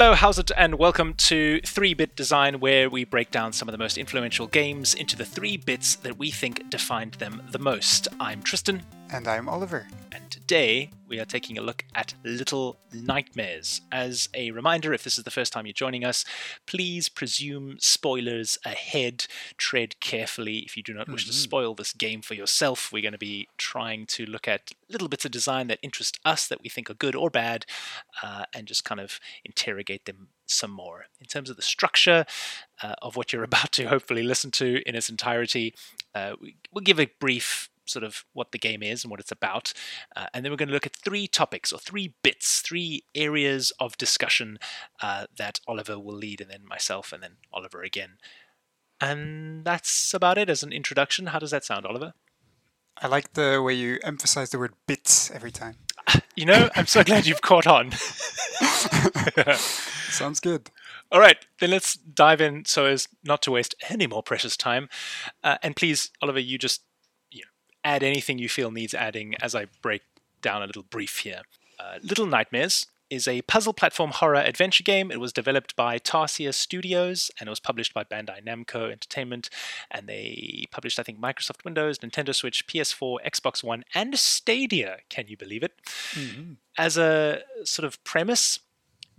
Hello, how's it? And welcome to 3 Bit Design, where we break down some of the most influential games into the three bits that we think defined them the most. I'm Tristan. And I'm Oliver. And today we are taking a look at Little Nightmares. As a reminder, if this is the first time you're joining us, please presume spoilers ahead. Tread carefully if you do not wish mm-hmm. to spoil this game for yourself. We're going to be trying to look at little bits of design that interest us, that we think are good or bad, uh, and just kind of interrogate them some more. In terms of the structure uh, of what you're about to hopefully listen to in its entirety, uh, we, will give a brief sort of what the game is and what it's about. Uh, and then we're going to look at three topics or three bits, three areas of discussion uh, that Oliver will lead, and then myself, and then Oliver again. And that's about it as an introduction. How does that sound, Oliver? I like the way you emphasize the word bits every time. You know, I'm so glad you've caught on. Sounds good. All right, then let's dive in so as not to waste any more precious time. Uh, and please, Oliver, you just add anything you feel needs adding as I break down a little brief here. Uh, little Nightmares is a puzzle platform horror adventure game. It was developed by Tarsier Studios and it was published by Bandai Namco Entertainment. And they published, I think, Microsoft Windows, Nintendo Switch, PS4, Xbox One, and Stadia. Can you believe it? Mm-hmm. As a sort of premise,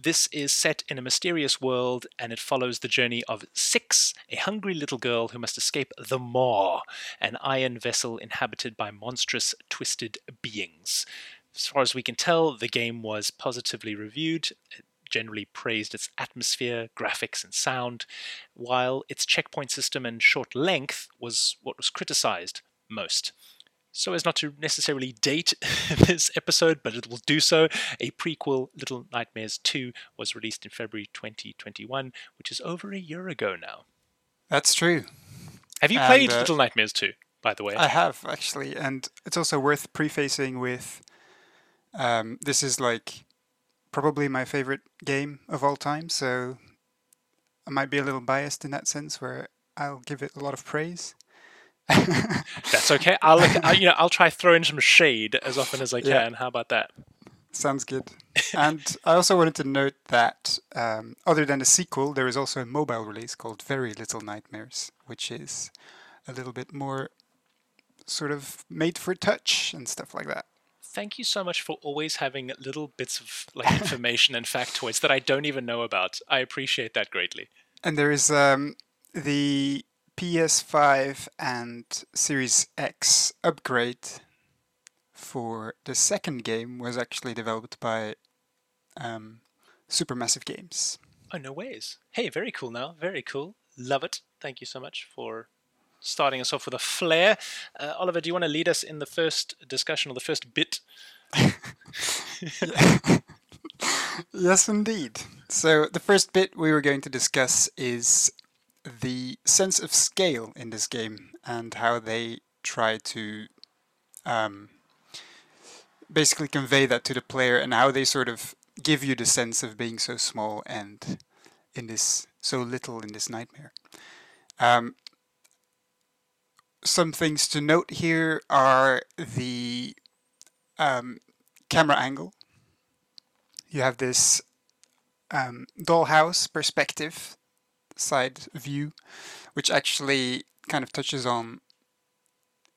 this is set in a mysterious world and it follows the journey of Six, a hungry little girl who must escape the Maw, an iron vessel inhabited by monstrous, twisted beings. As far as we can tell, the game was positively reviewed. It generally praised its atmosphere, graphics, and sound, while its checkpoint system and short length was what was criticized most so as not to necessarily date this episode, but it will do so. A prequel, Little Nightmares 2, was released in February 2021, which is over a year ago now. That's true. Have you and, played uh, Little Nightmares 2, by the way? I have, actually. And it's also worth prefacing with um, this is like probably my favorite game of all time, so I might be a little biased in that sense where I'll give it a lot of praise. That's okay. I'll, I'll, you know I'll try throw in some shade as often as I can. Yeah. How about that? Sounds good. and I also wanted to note that um, other than the sequel, there is also a mobile release called Very Little Nightmares, which is a little bit more sort of made for touch and stuff like that. Thank you so much for always having little bits of like information and factoids that I don't even know about. I appreciate that greatly. And there is um, the PS5 and Series X upgrade for the second game was actually developed by um, Supermassive Games. Oh, no ways. Hey, very cool now. Very cool. Love it. Thank you so much for starting us off with a flair. Uh, Oliver, do you want to lead us in the first discussion or the first bit? yes, indeed. So, the first bit we were going to discuss is the sense of scale in this game and how they try to um, basically convey that to the player and how they sort of give you the sense of being so small and in this so little in this nightmare. Um, some things to note here are the um, camera angle. You have this um, dollhouse perspective side view, which actually kind of touches on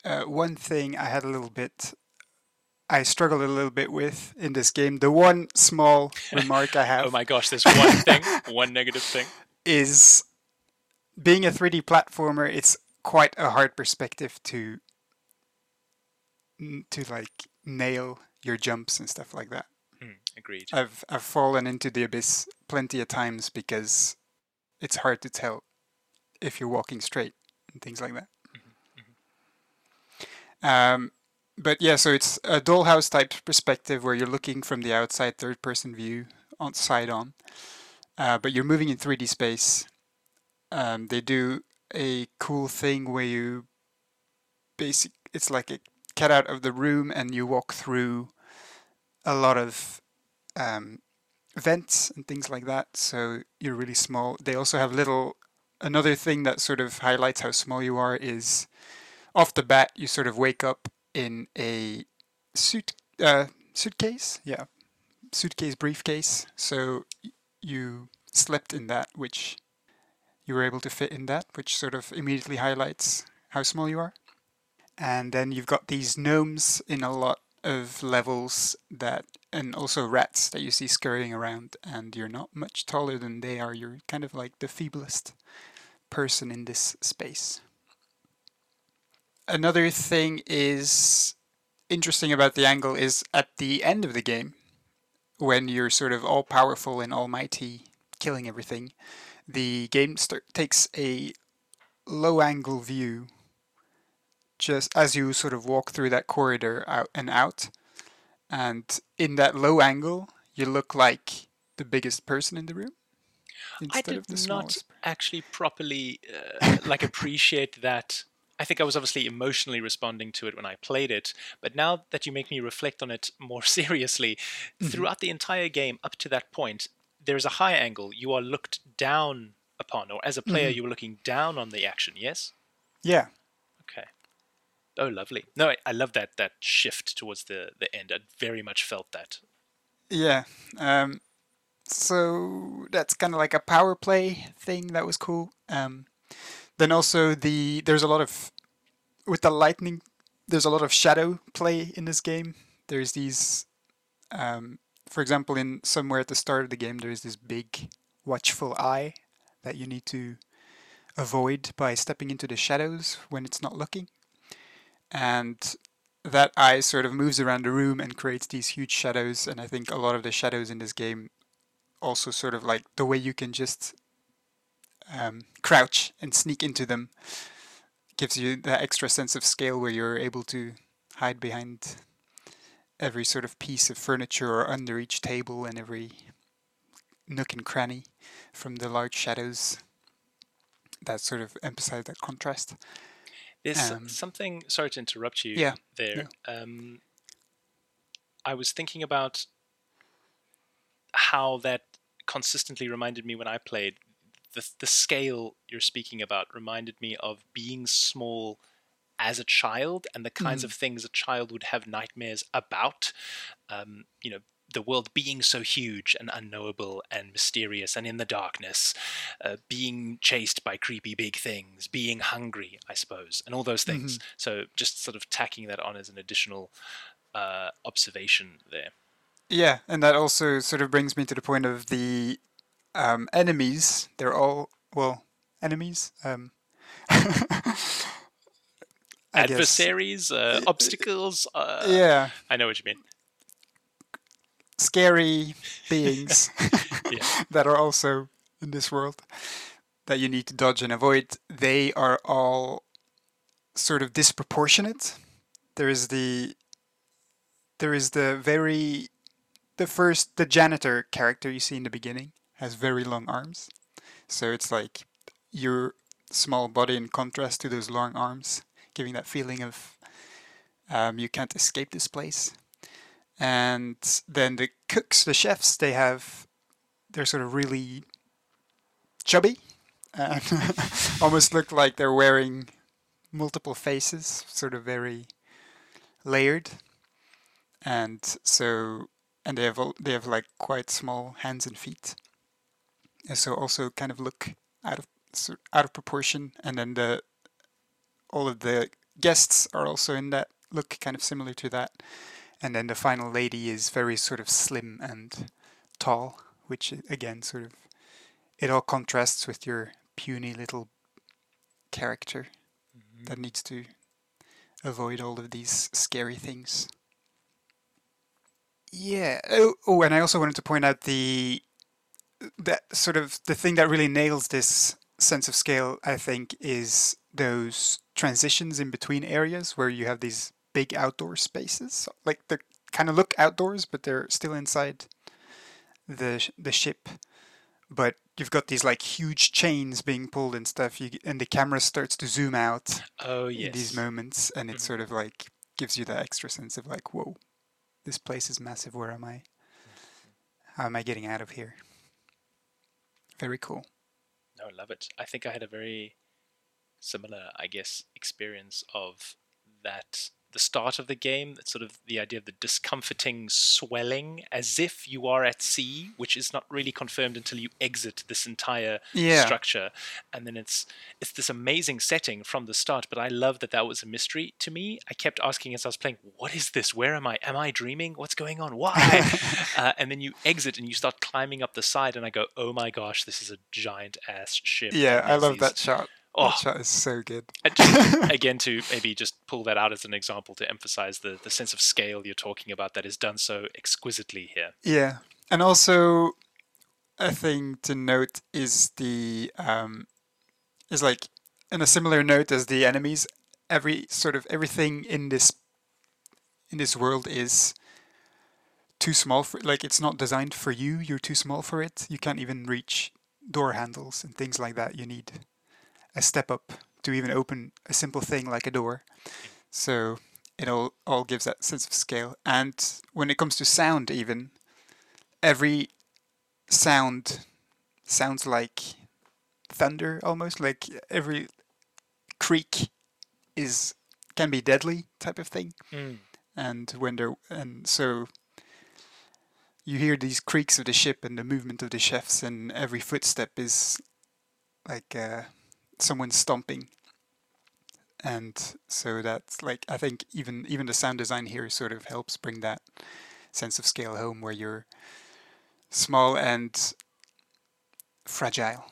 uh, one thing I had a little bit, I struggled a little bit with in this game. The one small remark I have. oh my gosh, there's one thing, one negative thing. Is being a 3D platformer, it's quite a hard perspective to to like nail your jumps and stuff like that. Mm, agreed. I've I've fallen into the abyss plenty of times because it's hard to tell if you're walking straight and things like that. Mm-hmm. Mm-hmm. Um, but yeah, so it's a dollhouse type perspective where you're looking from the outside third person view on side on, uh, but you're moving in 3D space. Um, they do a cool thing where you basic it's like a cut out of the room and you walk through a lot of um, vents and things like that. So you're really small. They also have little. Another thing that sort of highlights how small you are is off the bat, you sort of wake up in a suit uh, suitcase. Yeah, suitcase briefcase. So you slept in that, which you were able to fit in that, which sort of immediately highlights how small you are. And then you've got these gnomes in a lot of levels that, and also rats that you see scurrying around, and you're not much taller than they are. You're kind of like the feeblest person in this space. Another thing is interesting about the angle is at the end of the game, when you're sort of all powerful and almighty, killing everything, the game takes a low angle view just as you sort of walk through that corridor out and out. And in that low angle, you look like the biggest person in the room. I did not actually properly uh, like appreciate that. I think I was obviously emotionally responding to it when I played it, but now that you make me reflect on it more seriously, mm-hmm. throughout the entire game up to that point, there's a high angle. You are looked down upon, or as a player, mm-hmm. you were looking down on the action. Yes. Yeah. Okay. Oh, lovely. No, I, I love that that shift towards the the end. I very much felt that. Yeah. Um, so that's kind of like a power play thing that was cool. Um, then also the there's a lot of with the lightning. There's a lot of shadow play in this game. There's these, um, for example, in somewhere at the start of the game, there's this big watchful eye that you need to avoid by stepping into the shadows when it's not looking and that eye sort of moves around the room and creates these huge shadows. And I think a lot of the shadows in this game also sort of like the way you can just um, crouch and sneak into them gives you that extra sense of scale where you're able to hide behind every sort of piece of furniture or under each table and every nook and cranny from the large shadows that sort of emphasize that contrast. There's um, something. Sorry to interrupt you. Yeah. There. Um, I was thinking about how that consistently reminded me when I played. The the scale you're speaking about reminded me of being small as a child and the kinds mm. of things a child would have nightmares about. Um, you know, the world being so huge and unknowable and mysterious and in the darkness, uh, being chased by creepy big things, being hungry, I suppose, and all those things. Mm-hmm. So just sort of tacking that on as an additional uh, observation there. Yeah, and that also sort of brings me to the point of the um, enemies. They're all well enemies. Um, adversaries, uh, obstacles. Uh, yeah, I know what you mean scary beings that are also in this world that you need to dodge and avoid, they are all sort of disproportionate. There is the there is the very the first the janitor character you see in the beginning has very long arms. So it's like your small body in contrast to those long arms, giving that feeling of um, you can't escape this place and then the cooks, the chefs, they have they're sort of really chubby uh, and almost look like they're wearing multiple faces, sort of very layered, and so and they have they have like quite small hands and feet, and so also kind of look out of out of proportion, and then the all of the guests are also in that look kind of similar to that and then the final lady is very sort of slim and tall, which again sort of it all contrasts with your puny little character mm-hmm. that needs to avoid all of these scary things. Yeah. Oh, oh, and I also wanted to point out the that sort of the thing that really nails this sense of scale, I think, is those transitions in between areas where you have these big outdoor spaces. Like they kind of look outdoors, but they're still inside the the ship. But you've got these like huge chains being pulled and stuff. You and the camera starts to zoom out. Oh yes. In these moments, and it mm-hmm. sort of like gives you that extra sense of like, whoa, this place is massive. Where am I? How am I getting out of here? Very cool. No, I love it. I think I had a very similar, I guess, experience of that the start of the game. That's sort of the idea of the discomforting swelling, as if you are at sea, which is not really confirmed until you exit this entire Yeah. structure. And then it's it's this amazing setting from the start. But I love that that was a mystery to me. I kept asking as I was playing, "What is this? Where am I? Am I dreaming? What's going on? Why?" uh, and then you exit and you start climbing up the side, and I go, "Oh my gosh, this is a giant ass ship." Yeah, I love these- that shot. Oh, That is so good. and just, again, to maybe just pull that out as an example to emphasize the, the sense of scale you're talking about that is done so exquisitely here. Yeah, and also a thing to note is the um, is like in a similar note as the enemies. Every sort of everything in this in this world is too small for like it's not designed for you. You're too small for it. You can't even reach door handles and things like that. You need a step up to even open a simple thing like a door. So it all all gives that sense of scale. And when it comes to sound, even every sound sounds like thunder almost like every creak is can be deadly type of thing and when they're and so you hear these creaks of the ship and the movement of the chefs and every footstep is like uh, someone stomping and so that's like i think even even the sound design here sort of helps bring that sense of scale home where you're small and fragile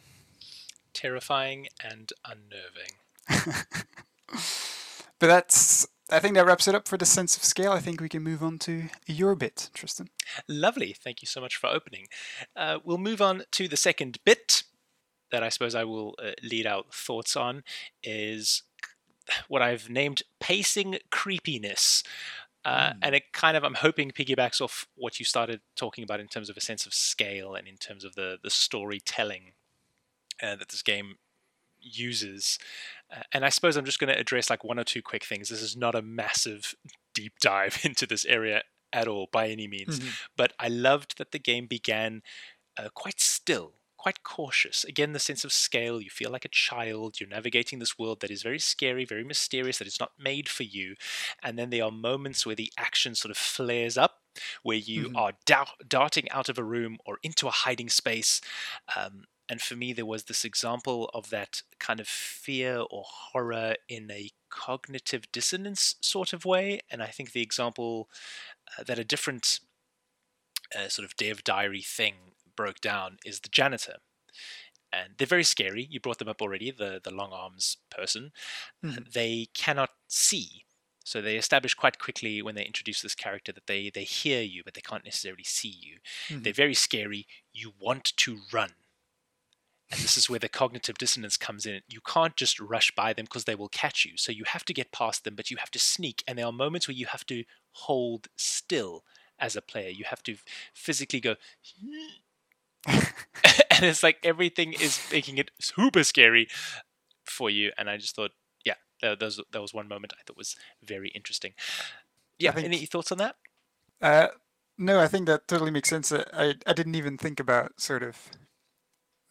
Terrifying and unnerving. but that's i think that wraps it up for the sense of scale i think we can move on to your bit tristan Lovely. Thank you so much for opening. Uh, we'll move on to the second bit that I suppose I will uh, lead out thoughts on is what I've named pacing creepiness. Uh, And it kind of, I'm hoping, piggybacks off what you started talking about in terms of a sense of scale and in terms of the, the storytelling uh, that this game uses. Uh, and I suppose I'm just going to address like one or two quick things. This is not a massive deep dive into this area at all by any means, but I loved that the game began uh, quite still. Quite cautious. Again, the sense of scale. You feel like a child. You're navigating this world that is very scary, very mysterious, that is not made for you. And then there are moments where the action sort of flares up, where you Mhm. are dou- darting out of a room or into a hiding space. Um, and for me, there was this example of that kind of fear or horror in a cognitive dissonance sort of way. And I think the example uh, that a different uh, sort of dev diary thing broke down is the janitor. And they're very scary. You brought them up already, the, the long arms person. Mhm. They cannot see. So they establish quite quickly when they introduce this character that they, they hear you, but they can't necessarily see you. Mhm. They're very scary. You want to run. And this is where the cognitive dissonance comes in. You can't just rush by them because they will catch you. So you have to get past them, but you have to sneak. And there are moments where you have to hold still as a player. You have to physically go. and it's like everything is making it super scary for you. And I just thought, yeah, that, was, that was one moment I thought was very interesting. Yeah, think- any thoughts on that? Uh, no, I think that totally makes sense. Uh, I I didn't even think about sort of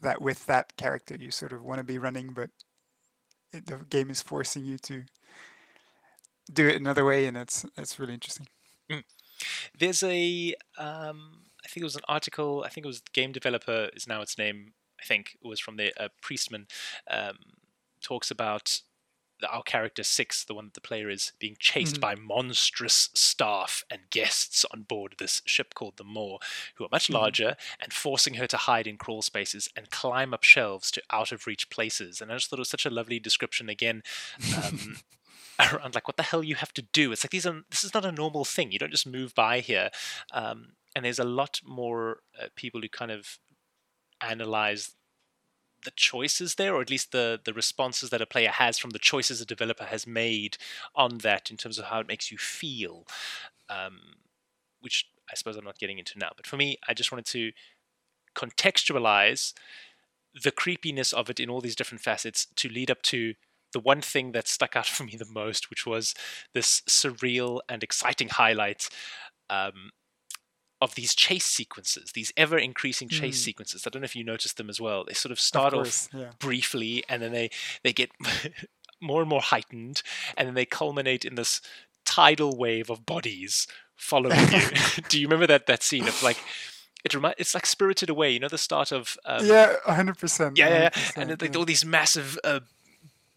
that with that character. You sort of want to be running, but it, the game is forcing you to do it another way, and it's that's really interesting. There's a, um, think it was an article. I think it was game developer is now its name. I think it was from the uh, Priestman. Um, talks about the, our character six, the one that the player is being chased Mhm. by monstrous staff and guests on board this ship called the Maw, who are much Mhm. larger and forcing her to hide in crawl spaces and climb up shelves to out of reach places. And I just thought it was such a lovely description again. Um, around like what the hell you have to do. It's like these are this is not a normal thing. You don't just move by here. Um, and there's a lot more uh, people who kind of analyze the choices there or at least the the responses that a player has from the choices a developer has made on that in terms of how it makes you feel um, which i suppose i'm not getting into now. But for me i just wanted to contextualize the creepiness of it in all these different facets to lead up to the one thing that stuck out for me the most, which was this surreal and exciting highlight um, of these chase sequences, these ever increasing chase Mm. sequences. I don't know if you noticed them as well. They sort of Of start off yeah. briefly and then they, they get more and more heightened and then they culminate in this tidal wave of bodies following you. Do you remember that that scene of like it remind it's like Spirited Away, you know, the start of um, yeah, hundred percent. Yeah, yeah, and like yeah. all these massive. Uh,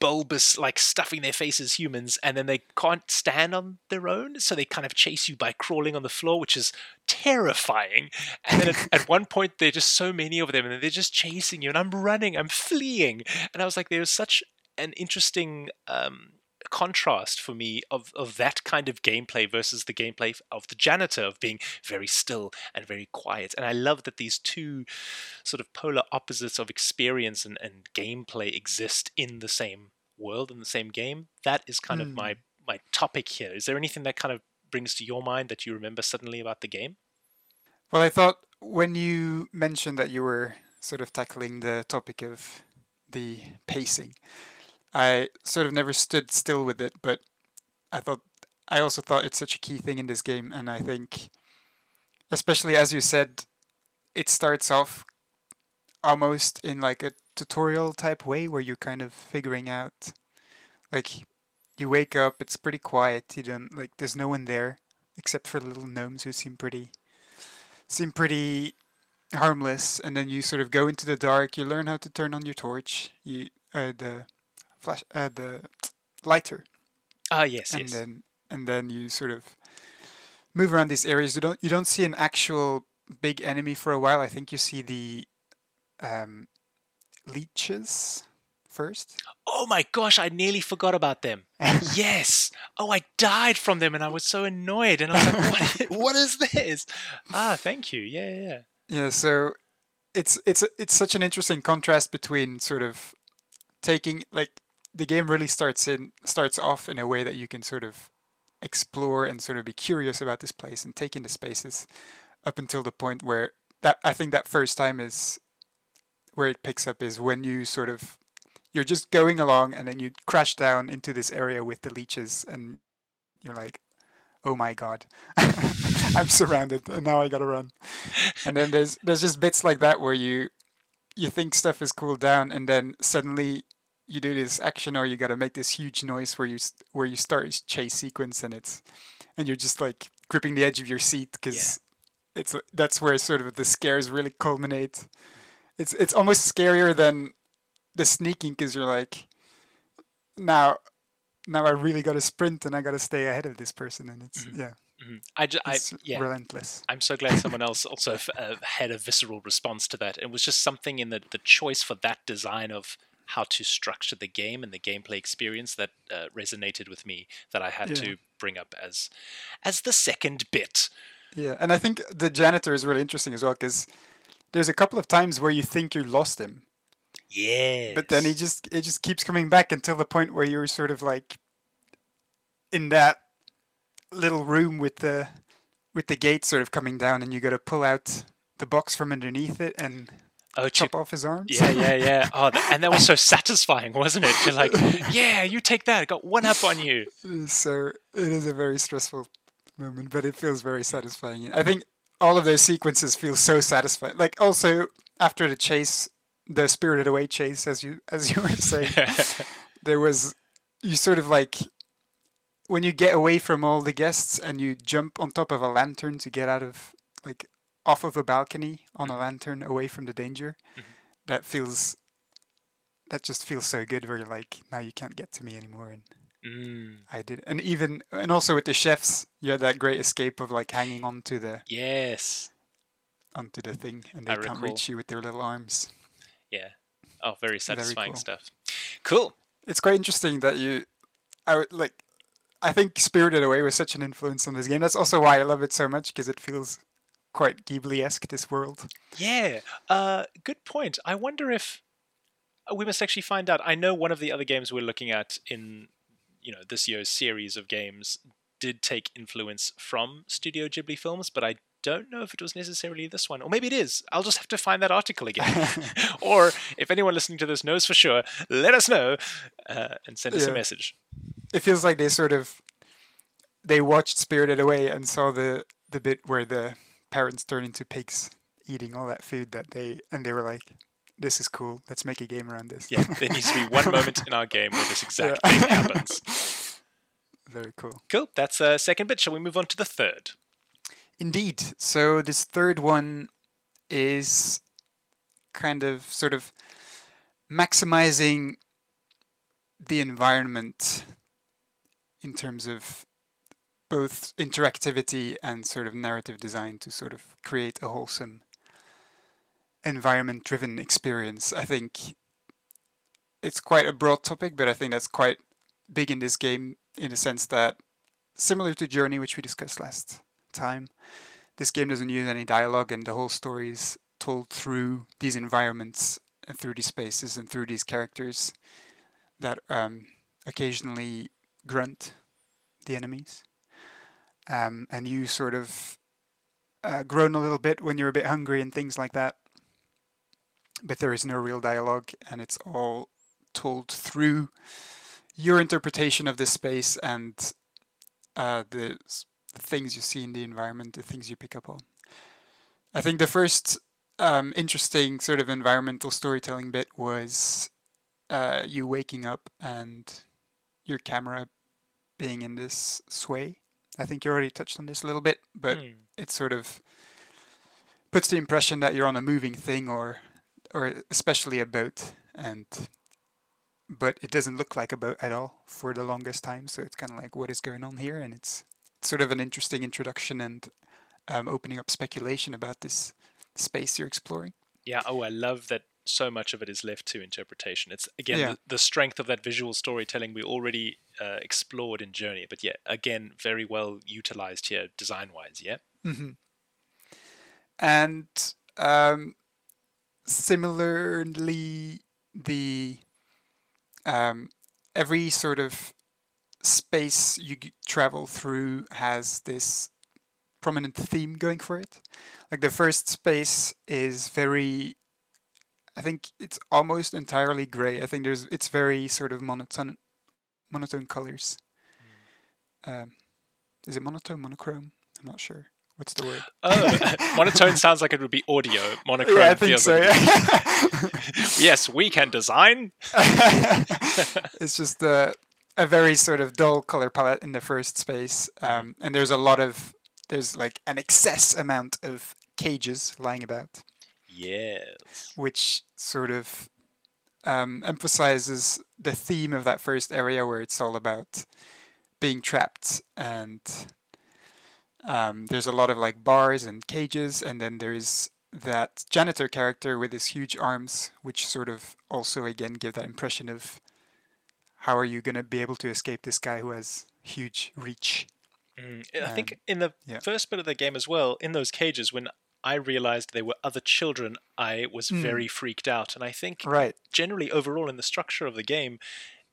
bulbous, like stuffing their faces humans, and then they can't stand on their own, so they kind of chase you by crawling on the floor, which is terrifying. And then at, at, one point, there are just so many of them, and they're just chasing you, and I'm running, I'm fleeing, and I was like, there's such an interesting um, contrast for me of, of that kind of gameplay versus the gameplay of the janitor of being very still and very quiet. And I love that these two sort of polar opposites of experience and, and gameplay exist in the same world in the same game. That is kind mm. of my hmm. my topic here. Is there anything that kind of brings to your mind that you remember suddenly about the game? Well, I thought when you mentioned that you were sort of tackling the topic of the pacing, I sort of never stood still with it, but I thought I also thought it's such a key thing in this game, and I think, especially as you said, it starts off almost in like a tutorial type way where you're kind of figuring out, like, you wake up, it's pretty quiet. You don't like, there's no one there except for little gnomes who seem pretty, seem pretty harmless, and then you sort of go into the dark. You learn how to turn on your torch. You uh, the flash uh, the lighter. Ah, yes, and yes. then and then you sort of move around these areas. You don't you don't see an actual big enemy for a while. I think you see the um, leeches first. Oh my gosh, I nearly forgot about them. yes. Oh, I died from them and I was so annoyed. And I was like, what, what is this? Ah, thank you. Yeah, yeah. Yeah, so it's it's it's such an interesting contrast between sort of taking like the game really starts in starts off in a way that you can sort of explore and sort of be curious about this place and take in the spaces up until the point where that I think that first time is where it picks up is when you sort of you're just going along and then you crash down into this area with the leeches and you're like oh my god i'm surrounded and now i gotta run and then there's there's just bits like that where you you think stuff is cooled down and then suddenly you do this action or you gotta make this huge noise where you where you start chase sequence and it's and you're just like gripping the edge of your seat because yeah. it's that's where sort of the scares really culminate it's it's almost scarier than the sneaking because you're like, now, now I really got to sprint and I got to stay ahead of this person, and it's mm-hmm. yeah. Mm-hmm. I, ju- I yeah. relentless. I'm so glad someone else also uh, had a visceral response to that. It was just something in the the choice for that design of how to structure the game and the gameplay experience that uh, resonated with me that I had yeah. to bring up as as the second bit. Yeah, and I think the janitor is really interesting as well because there's a couple of times where you think you lost him. Yeah. But then he just it just keeps coming back until the point where you're sort of like in that little room with the with the gate sort of coming down and you got to pull out the box from underneath it and oh, chop chip. off his arms. Yeah, yeah, yeah. Oh, and that was so satisfying, wasn't it? You're like, yeah, you take that. I got one up on you. So it is a very stressful moment, but it feels very satisfying. I think all of those sequences feel so satisfying. Like also after the chase, the spirited away chase, as you as you were saying, there was you sort of like when you get away from all the guests and you jump on top of a lantern to get out of like off of a balcony on a mm-hmm. lantern away from the danger. Mm-hmm. That feels that just feels so good where you're like now you can't get to me anymore and Mm. I did, and even and also with the chefs, you had that great escape of like hanging onto the yes onto the thing, and they I can't recall. reach you with their little arms. Yeah. Oh, very satisfying very cool. stuff. Cool. It's quite interesting that you, I would like. I think Spirited Away was such an influence on this game. That's also why I love it so much because it feels quite Ghibli-esque. This world. Yeah. Uh, good point. I wonder if uh, we must actually find out. I know one of the other games we're looking at in you know this year's series of games did take influence from Studio Ghibli films, but I don't know if it was necessarily this one, or maybe it is. I'll just have to find that article again. or if anyone listening to this knows for sure, let us know uh, and send us yeah. a message. It feels like they sort of they watched Spirited Away and saw the the bit where the parents turn into pigs eating all that food that they and they were like this is cool. Let's make a game around this. Yeah, there needs to be one moment in our game where this exact yeah. thing happens. Very cool. Cool. That's a second bit. Shall we move on to the third? Indeed. So this third one is kind of sort of maximizing the environment in terms of both interactivity and sort of narrative design to sort of create a wholesome environment driven experience. I think it's quite a broad topic, but I think that's quite big in this game in the sense that similar to Journey, which we discussed last time, this game doesn't use any dialogue and the whole story is told through these environments and through these spaces and through these characters that um, occasionally grunt the enemies. Um, and you sort of uh, groan a little bit when you're a bit hungry and things like that. But there is no real dialogue, and it's all told through your interpretation of the space and uh, the, the, things you see in the environment, the things you pick up on. I think the first um, interesting sort of environmental storytelling bit was uh, you waking up and your camera being in this sway. I think you already touched on this a little bit, but mm. it sort of puts the impression that you're on a moving thing or or especially a boat and but it doesn't look like a boat at all for the longest time so it's kind of like what is going on here and it's sort of an interesting introduction and um, opening up speculation about this space you're exploring yeah oh i love that so much of it is left to interpretation it's again yeah. the, the, strength of that visual storytelling we already uh, explored in journey but yeah again very well utilized here design wise yeah mm-hmm. and um, similarly the um, every sort of space you travel through has this prominent theme going for it. Like the first space is very, I think it's almost entirely gray. I think there's it's very sort of monotone, monotone colors. Mm. Um, is it monotone, monochrome? I'm not sure. What's the word? Oh, monotone sounds like it would be audio. Monochrome. Yeah, I think so. Yeah. yes, we can design. it's just a, a very sort of dull color palette in the first space, um, and there's a lot of there's like an excess amount of cages lying about. Yes. Which sort of um, emphasizes the theme of that first area, where it's all about being trapped and um, there's a lot of like bars and cages, and then there's that janitor character with his huge arms, which sort of also again give that impression of how are you going to be able to escape this guy who has huge reach. Mm, I um, think in the yeah. first bit of the game as well, in those cages, when I realized there were other children, I was mm. very freaked out. And I think right. generally overall in the structure of the game,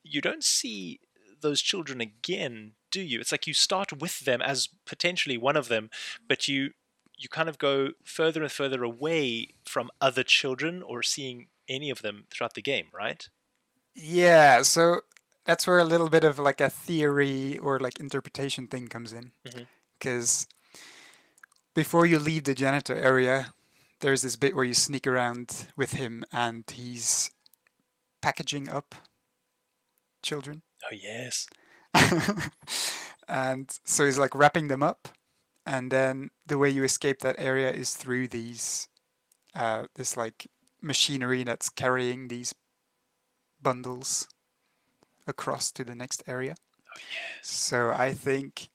you don't see those children again, do you? It's like you start with them as potentially one of them, but you you kind of go further and further away from other children or seeing any of them throughout the game, right? Yeah, so that's where a little bit of like a theory or like interpretation thing comes in. Because mm-hmm. before you leave the janitor area, there's this bit where you sneak around with him and he's packaging up children. Oh yes. and so he's like wrapping them up, and then the way you escape that area is through these, uh, this like machinery that's carrying these bundles across to the next area. Oh yes. So I think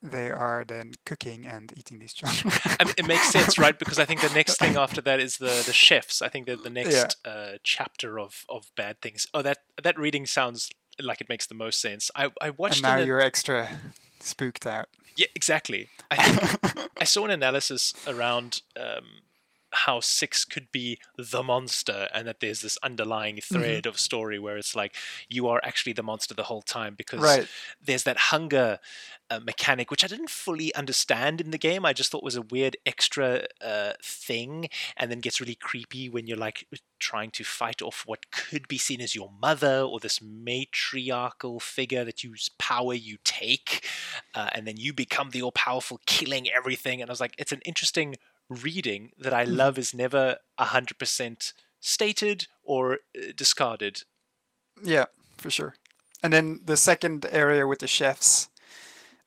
they are then cooking and eating these children. I mean, it makes sense, right? Because I think the next thing after that is the the chefs. I think that the next yeah. uh, chapter of of bad things. Oh, that that reading sounds like it makes the most sense. I I watched. And now you're extra spooked out. Yeah, exactly. I I saw an analysis around um, how six could be the monster and that there's this underlying mm-hmm. thread mm-hmm. of story where it's like you are actually the monster the whole time because right. there's that hunger uh, mechanic which i didn't fully understand in the game i just thought was a weird extra uh, thing and then gets really creepy when you're like trying to fight off what could be seen as your mother or this matriarchal figure that use power you take uh, and then you become the all-powerful killing everything and i was like it's an interesting reading that I mm-hmm. love is never 100% stated or uh, discarded. Yeah, for sure. And then the second area with the chefs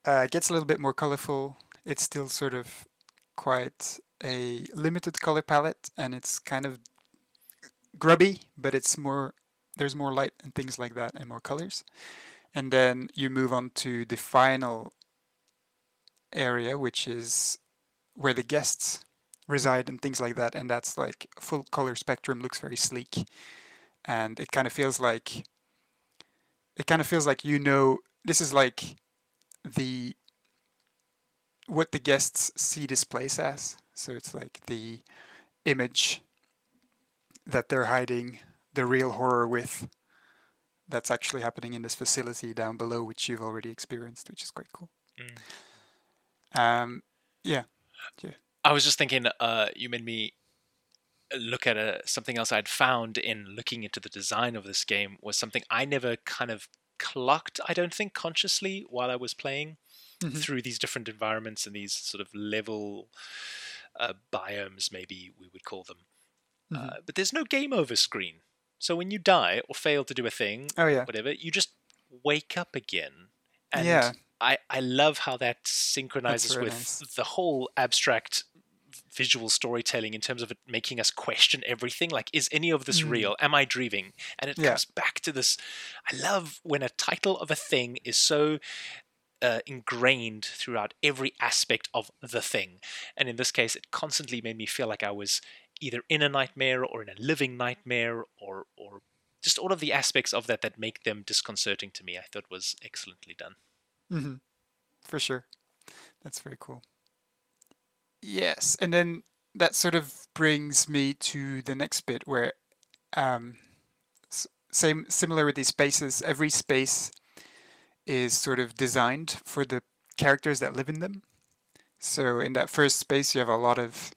uh, gets a little bit more colorful. It's still sort of quite a limited color palette, and it's kind of grubby, but it's more there's more light and things like that, and more colors. And then you move on to the final area, which is where the guests reside and things like that. And that's like full color spectrum, looks very sleek, and it kind of feels like it kind of feels like you know this is like the what the guests see this place as. So it's like the image that they're hiding the real horror with that's actually happening in this facility down below, which you've already experienced, which is quite cool. Mm. Um, yeah. yeah. I was just thinking, uh, you made me look at a, something else I'd found in looking into the design of this game was something I never kind of clocked, I don't think, consciously while I was playing mm-hmm. through these different environments and these sort of level uh, biomes, maybe we would call them. Mm-hmm. Uh, but there's no game over screen. So when you die or fail to do a thing, oh, yeah. whatever, you just wake up again. And yeah. I, I love how that synchronizes with nice. the whole abstract visual storytelling in terms of it making us question everything like is any of this mm. real am i dreaming and it yeah. comes back to this i love when a title of a thing is so uh, ingrained throughout every aspect of the thing and in this case it constantly made me feel like i was either in a nightmare or in a living nightmare or or just all of the aspects of that that make them disconcerting to me i thought was excellently done mm-hmm. for sure that's very cool Yes, and then that sort of brings me to the next bit where, um, same similar with these spaces. Every space is sort of designed for the characters that live in them. So in that first space, you have a lot of,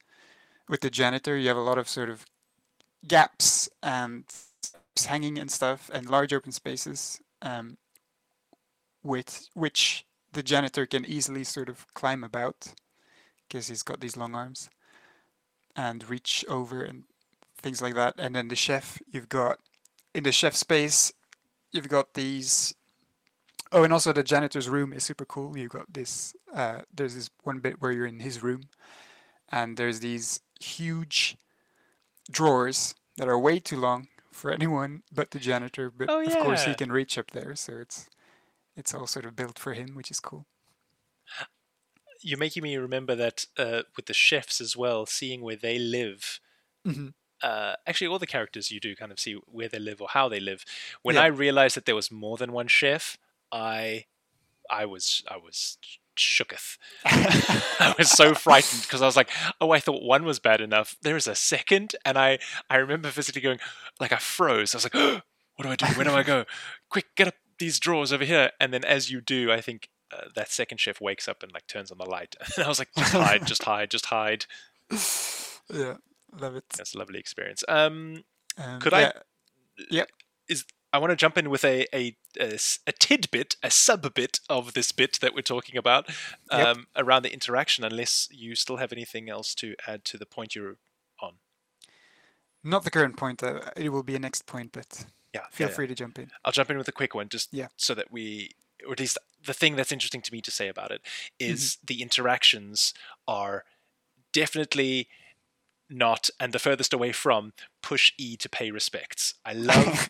with the janitor, you have a lot of sort of gaps and hanging and stuff, and large open spaces, um, with which the janitor can easily sort of climb about because he's got these long arms and reach over and things like that. And then the chef, you've got in the chef space, you've got these. Oh, and also the janitor's room is super cool. You've got this. Uh, there's this one bit where you're in his room, and there's these huge drawers that are way too long for anyone but the janitor. But oh, yeah. of course, he can reach up there, so it's it's all sort of built for him, which is cool you're making me remember that uh, with the chefs as well, seeing where they live. Mm-hmm. Uh, actually, all the characters you do kind of see where they live or how they live. When yeah. I realized that there was more than one chef, I, I was, I was shooketh. I was so frightened because I was like, "Oh, I thought one was bad enough. There is a second, and I, I remember physically going, like I froze. I was like, oh, "What do I do? Where do I go? Quick, get up these drawers over here!" And then as you do, I think uh, that second chef wakes up and like turns on the light. and I was like, just hide, just hide, just hide. Yeah, love it. That's a lovely experience. Um, um could yeah. I? Yeah. Is I want to jump in with a, a, a, a tidbit, a sub bit of this bit that we're talking about um, yep. around the interaction, unless you still have anything else to add to the point you're on. Not the current point. Uh, it will be a next point, but yeah, feel yeah, free yeah. to jump in. I'll jump in with a quick one, just yeah. so that we, or at least the thing that's interesting to me to say about it is mm-hmm. the interactions are definitely not and the furthest away from push E to pay respects. I love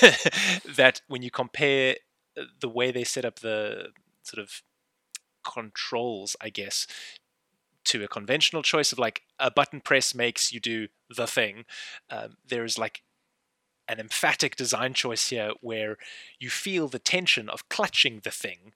that when you compare uh, the way they set up the sort of controls, I guess, to a conventional choice of like a button press makes you do the thing. Um, there's like an emphatic design choice here where you feel the tension of clutching the thing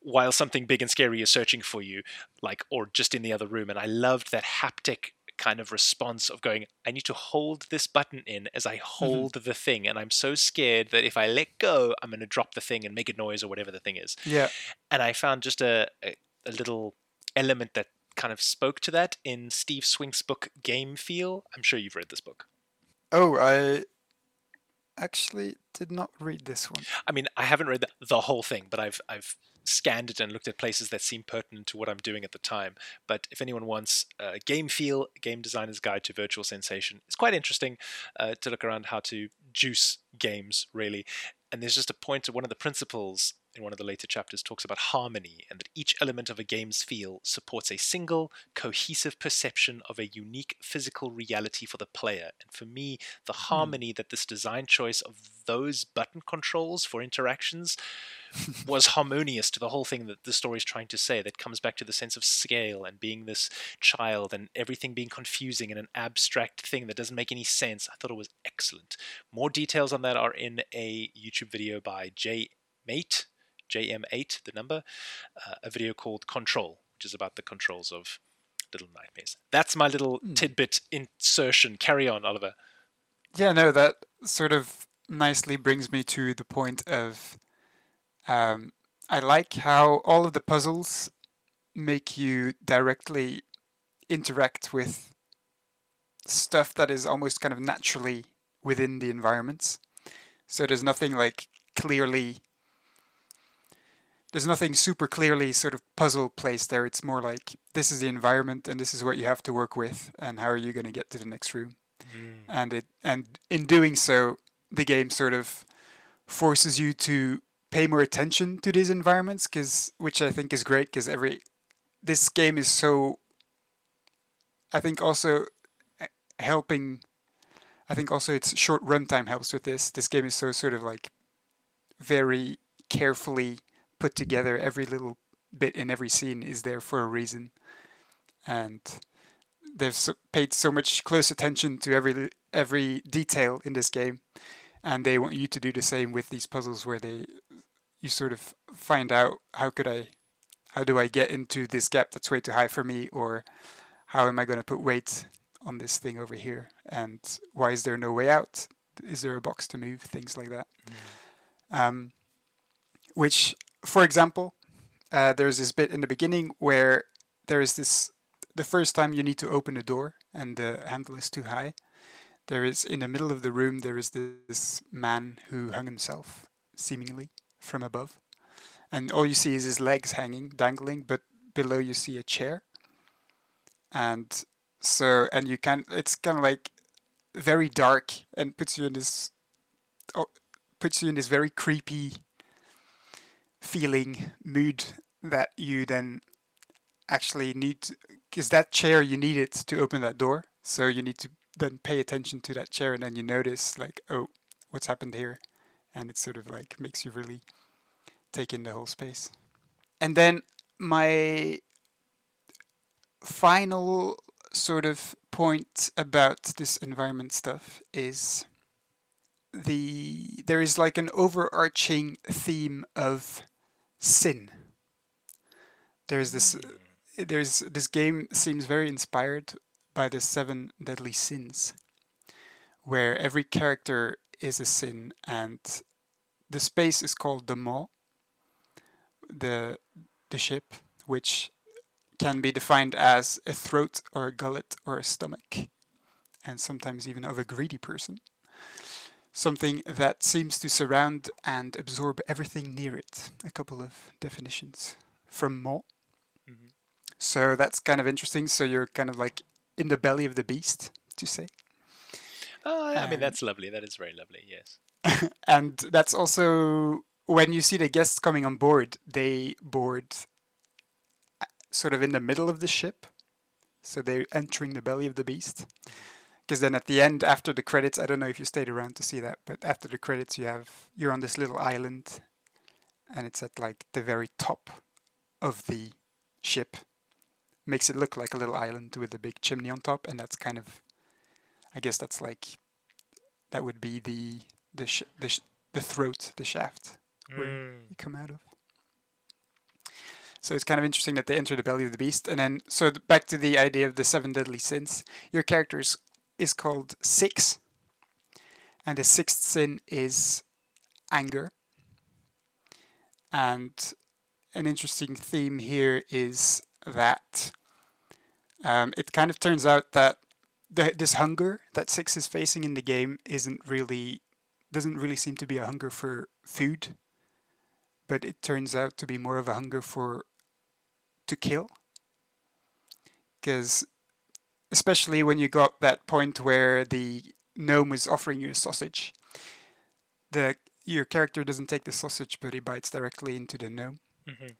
while something big and scary is searching for you, like, or just in the other room. And I loved that haptic kind of response of going, I need to hold this button in as I mm-hmm. hold mm-hmm. the thing. And I'm so scared that if I let go, I'm going to drop the thing and make a noise or whatever the thing is. Yeah. And I found just a, a, a little element that kind of spoke to that in Steve Swink's book Game Feel. I'm sure you've read this book. Oh, I actually did not read this one. I mean, I haven't read the, whole thing, but I've I've scanned it and looked at places that seem pertinent to what I'm doing at the time. But if anyone wants a game feel, game designer's guide to virtual sensation, it's quite interesting uh, to look around how to juice games. Really, and there's just a point to one of the principles in one of the later chapters talks about harmony and that each element of a game's feel supports a single, cohesive perception of a unique physical reality for the player. And for me, the Hmm. harmony that this design choice of those button controls for interactions was harmonious to the whole thing that the story is trying to say. That comes back to the sense of scale and being this child and everything being confusing and an abstract thing that doesn't make any sense. I thought it was excellent. More details on that are in a YouTube video by J Mate, JM8, the number, uh, a video called Control, which is about the controls of Little Nightmares. That's my little Hmm. tidbit insertion. Carry on, Oliver. Yeah, no, that sort of nicely brings me to the point of um, I like how all of the puzzles make you directly interact with stuff that is almost kind of naturally within the environments. So there's nothing like clearly there's nothing super clearly sort of puzzle placed there. It's more like this is the environment and this is what you have to work with and how are you going to get to the next room? And it and in doing so the game sort of forces you to pay more attention to these environments because which i think is great because every this game is so i think also uh, helping i think also its short runtime helps with this. This game is so sort of like very carefully put together every little bit in every scene is there for a reason and they've so, paid so much close attention to every every detail in this game, and they want you to do the same with these puzzles where they you sort of find out how could I how do I get into this gap that's way too high for me, or how am I going to put weight on this thing over here, and why is there no way out? Is there a box to move? Things like that. Um, which, for example, uh, there's this bit in the beginning where there is this the first time you need to open a door and the handle is too high, there is in the middle of the room there is this man who hung himself seemingly from above, and all you see is his legs hanging, dangling, but below you see a chair, and so and you can it's kind of like very dark and puts you in this oh, puts you in this very creepy feeling mood that you then actually need because that chair you need it to open that door. So you need to then pay attention to that chair and then you notice like oh what's happened here? And it sort of like makes you really take in the whole space. And then my final sort of point about this environment stuff is the there is like an overarching theme of sin. There's this there's this game seems very inspired by the seven deadly sins where every character is a sin and the space is called the Maw the the ship which can be defined as a throat or a gullet or a stomach and sometimes even of a greedy person something that seems to surround and absorb everything near it a couple of definitions from maw Mhm. so that's kind of interesting. So you're kind of like in the belly of the beast, to say. Oh, I mean, Um, that's lovely. That is very lovely, yes. and that's also when you see the guests coming on board, they board uh, sort of in the middle of the ship. So they're entering the belly of the beast. Because then at the end, after the credits, I don't know if you stayed around to see that, but after the credits, you have you're on this little island, and it's at like the very top of the ship. Makes it look like a little island with a big chimney on top, and that's kind of, I guess that's like, that would be the the sh- the sh- the throat, the shaft where Mm. you come out of. So it's kind of interesting that they enter the belly of the beast, and then so back to the idea of the seven deadly sins. Your character is, called Six, and the sixth sin is anger. And an interesting theme here is that um, it kind of turns out that the, this hunger that Six is facing in the game isn't really doesn't really seem to be a hunger for food, but it turns out to be more of a hunger for to kill. Because especially when you got that point where the gnome was offering you a sausage, the your character doesn't take the sausage, but he bites directly into the gnome. hmm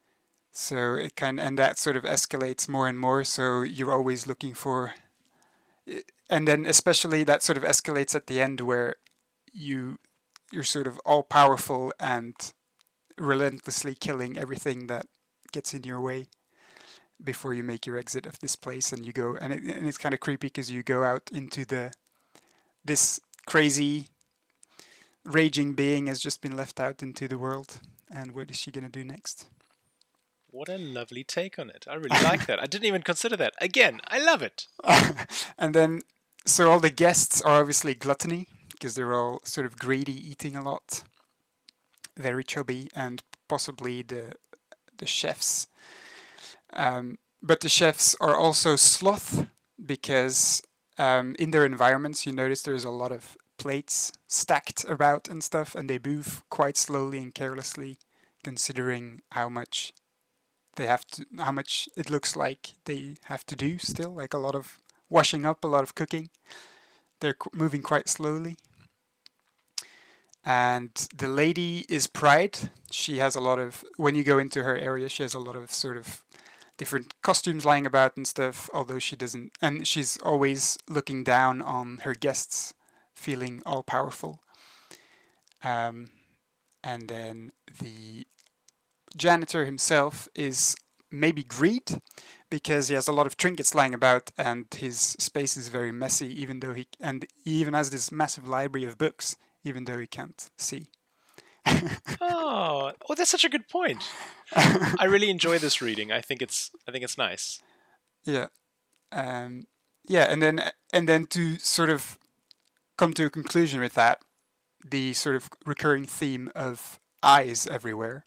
So it can, and that sort of escalates more and more. So you're always looking for, and then especially that sort of escalates at the end where you you're sort of all powerful and relentlessly killing everything that gets in your way before you make your exit of this place and you go and, it, and it's kind of creepy because you go out into the this crazy raging being has just been left out into the world and what is she going to do next What a lovely take on it. I really like that. I didn't even consider that. Again, I love it. and then so all the guests are obviously gluttony because they're all sort of greedy eating a lot very chubby and possibly the the chefs um, but the chefs are also sloth because um, in their environments you notice there's a lot of plates stacked about and stuff and they move quite slowly and carelessly considering how much they have to how much it looks like they have to do still like a lot of washing up a lot of cooking. They're moving quite slowly. And the lady is pride. She has a lot of when you go into her area she has a lot of sort of different costumes lying about and stuff although she doesn't and she's always looking down on her guests feeling all powerful. Um, and then the janitor himself is maybe greed because he has a lot of trinkets lying about and his space is very messy even though he and he even has this massive library of books even though he can't see Oh, oh, that's such a good point. I really enjoy this reading. I think it's I think it's nice. yeah um, yeah and then and then to sort of come to a conclusion with that the sort of recurring theme of eyes everywhere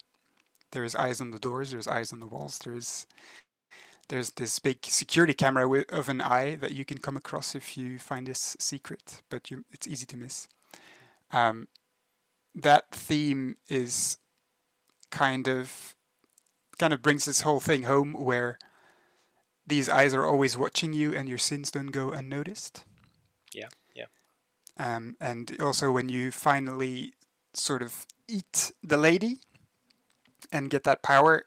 there's eyes on the doors there's eyes on the walls there's there's this big security camera wi- of an eye that you can come across if you find this secret but you, it's easy to miss um, that theme is kind of kind of brings this whole thing home where these eyes are always watching you and your sins don't go unnoticed. Yeah, yeah. um, and also when you finally sort of eat the lady and get that power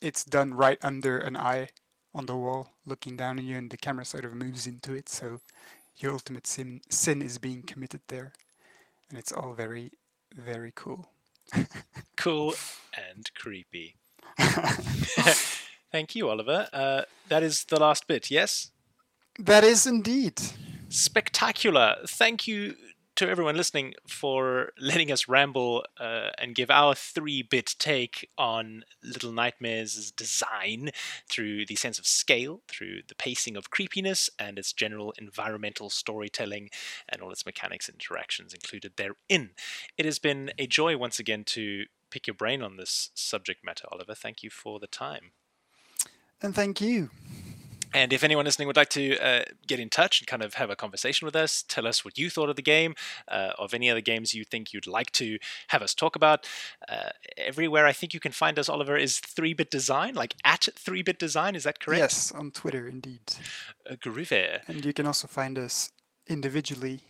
it's done right under an eye on the wall looking down on you and the camera sort of moves into it. So your ultimate sin sin is being committed there. And it's all very very cool Cool and creepy. Thank you, Oliver. Uh, that is the last bit. Yes. that is indeed spectacular. Thank you to everyone listening for letting us ramble uh, and give our three bit take on Little Nightmares' design through the sense of scale, through the pacing of creepiness, and its general environmental storytelling and all its mechanics and interactions included therein. It has been a joy once again to pick your brain on this subject matter, Oliver. Thank you for the time. and thank you And if anyone listening would like to uh, get in touch and kind of have a conversation with us, tell us what you thought of the game, uh, of any other games you think you'd like to have us talk about, uh, everywhere I think you can find us, Oliver, is 3 Bit Design, like at 3 Bit Design. Is that correct? yes on twitter indeed Uh, groovy. And you can also find us individually.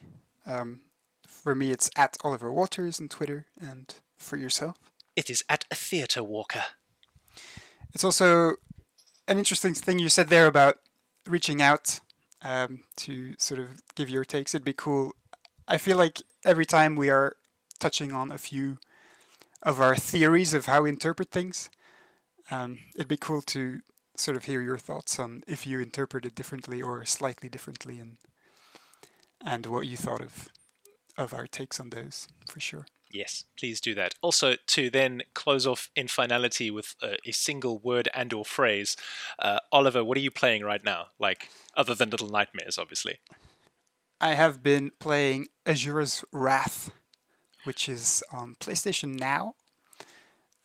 Um, for me, it's at Oliver Wauters on Twitter, and for yourself. It is at a Theatre Walker. It's also an interesting thing you said there about reaching out um, to sort of give your takes. It'd be cool. I feel like every time we are touching on a few of our theories of how we interpret things, um, it'd be cool to sort of hear your thoughts on if you interpret it differently or slightly differently, and and what you thought of of our takes on those for sure. Yes, please do that. Also, to then close off in finality with uh, a single word and/or phrase, uh, Oliver, what are you playing right now? Like, other than Little Nightmares, obviously. I have been playing Asura's Wrath, which is on PlayStation Now,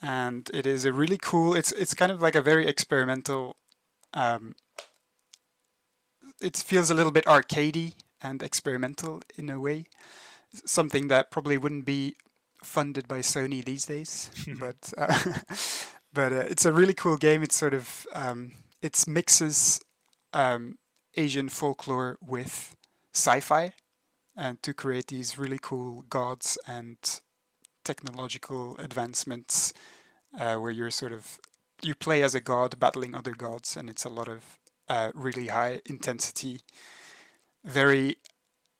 and it is a really cool. It's it's kind of like a very experimental. Um, it feels a little bit arcadey and experimental in a way, something that probably wouldn't be funded by Sony these days. but uh, but uh, it's a really cool game. It's sort of um, it mixes um, Asian folklore with sci-fi and to create these really cool gods and technological advancements uh, where you're sort of you play as a god battling other gods, and it's a lot of uh, really high intensity, very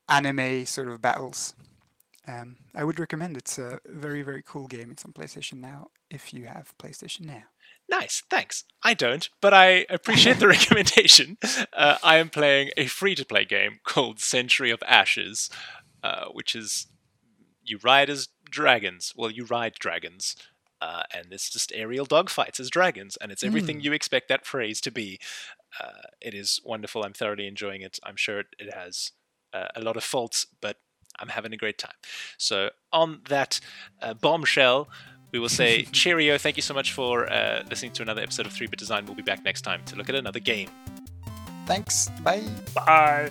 anime sort of battles. Um, I would recommend it's a very very cool game. It's on PlayStation Now if you have PlayStation Now. Nice, thanks. I don't, but I appreciate the recommendation. Uh, I am playing a free to play game called Century of Ashes, uh, which is you ride as dragons. Well, you ride dragons, uh, and it's just aerial dogfights as dragons, and it's everything mm. you expect that phrase to be. Uh, it is wonderful. I'm thoroughly enjoying it. I'm sure it has uh, a lot of faults, but I'm having a great time. So, on that uh, bombshell, we will say cheerio. Thank you so much for uh, listening to another episode of 3 Bit Design. We'll be back next time to look at another game. Thanks. Bye. Bye.